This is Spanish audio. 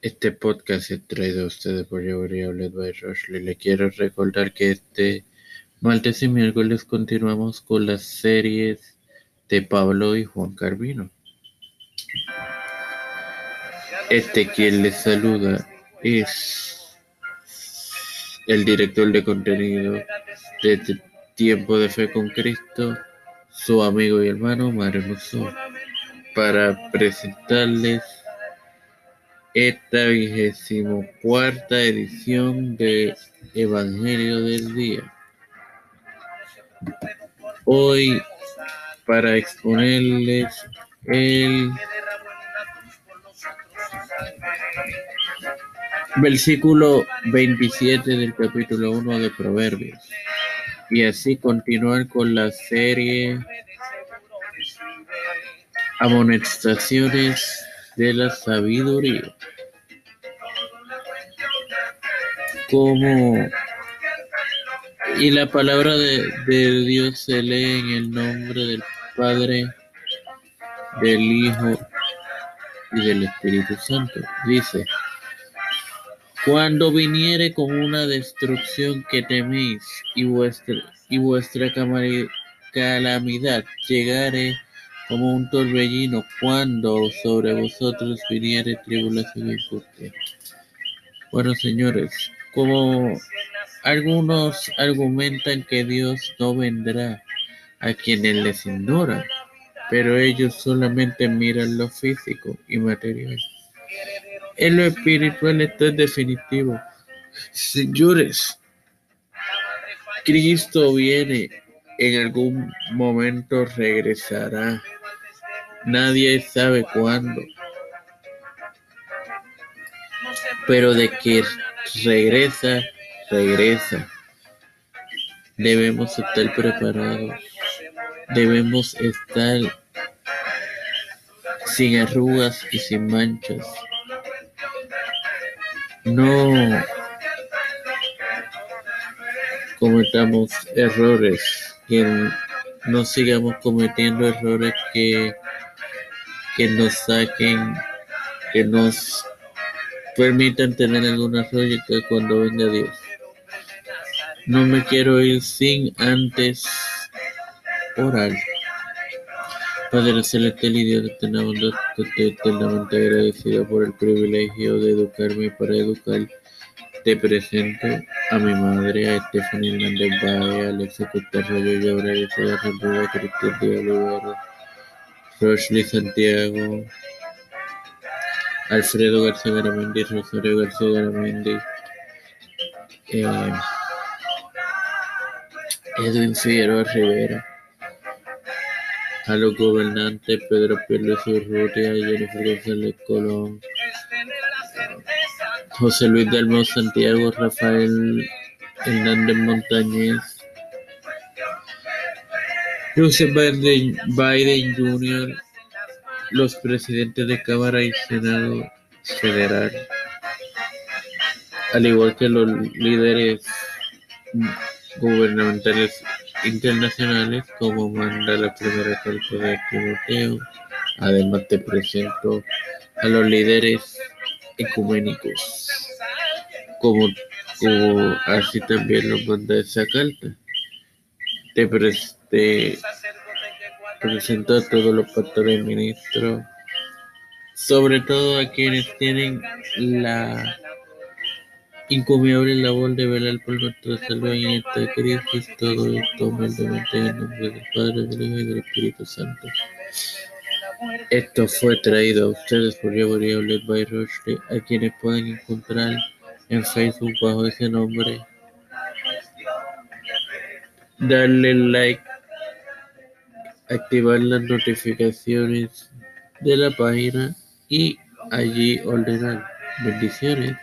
Este podcast es traído a ustedes por Jeffrey Led by Roshley. Le quiero recordar que este martes y miércoles continuamos con las series de Pablo y Juan Carvino. Este quien les saluda es el director de contenido de Tiempo de Fe con Cristo, su amigo y hermano Mario Musso, para presentarles esta vigésimo cuarta edición de Evangelio del Día. Hoy para exponerles el versículo 27 del capítulo 1 de Proverbios y así continuar con la serie amonestaciones de la sabiduría. Como y la palabra de, Dios se lee en el nombre del Padre, del Hijo y del Espíritu Santo. Dice, cuando viniere con una destrucción que teméis y vuestra, y vuestra calamidad llegare como un torbellino cuando sobre vosotros viniere tribulación y angustia. Bueno, señores, como algunos argumentan que Dios no vendrá a quienes les ignoran, pero ellos solamente miran lo físico y material. En lo espiritual esto es definitivo. Señores, Cristo viene, en algún momento regresará. Nadie sabe cuándo. Pero de que regresa, regresa. Debemos estar preparados. Debemos estar sin arrugas y sin manchas. No cometamos errores, que no sigamos cometiendo errores que que nos saquen, que nos permitan tener alguna que cuando venga Dios. No me quiero ir sin antes orar. Padre celestial y Dios eternamente agradecido por el privilegio de educarme para educar. Te presento a mi madre, a Stephanie Hernández Valle, a Alexia Cotarroyo y ahora yo soy a Cristian Oliveira. Rochley Santiago, Alfredo García Garamendi, Rosario García Garamendi, eh, Edwin Figueroa Rivera, a los gobernantes Pedro Pierluisi Urrutia, Jennifer González Colón, José Luis Dalmau Santiago, Rafael Hernández Montañez, Joseph Biden Jr., los presidentes de Cámara y Senado Federal, al igual que los líderes gubernamentales internacionales, como manda la primera carta de Timoteo. Además, te presento a los líderes ecuménicos, como, así también lo manda esa carta. Te presento te presento a todos los pastores ministros, sobre todo a quienes tienen la encomiable labor de velar por nuestra salud en esta crisis, todo esto humildemente en nombre del Padre, del Hijo y del Espíritu Santo. Esto fue traído a ustedes por Led by Rushdie, a quienes pueden encontrar en Facebook bajo ese nombre. Darle like activar las notificaciones de la página y allí ordenar. Bendiciones.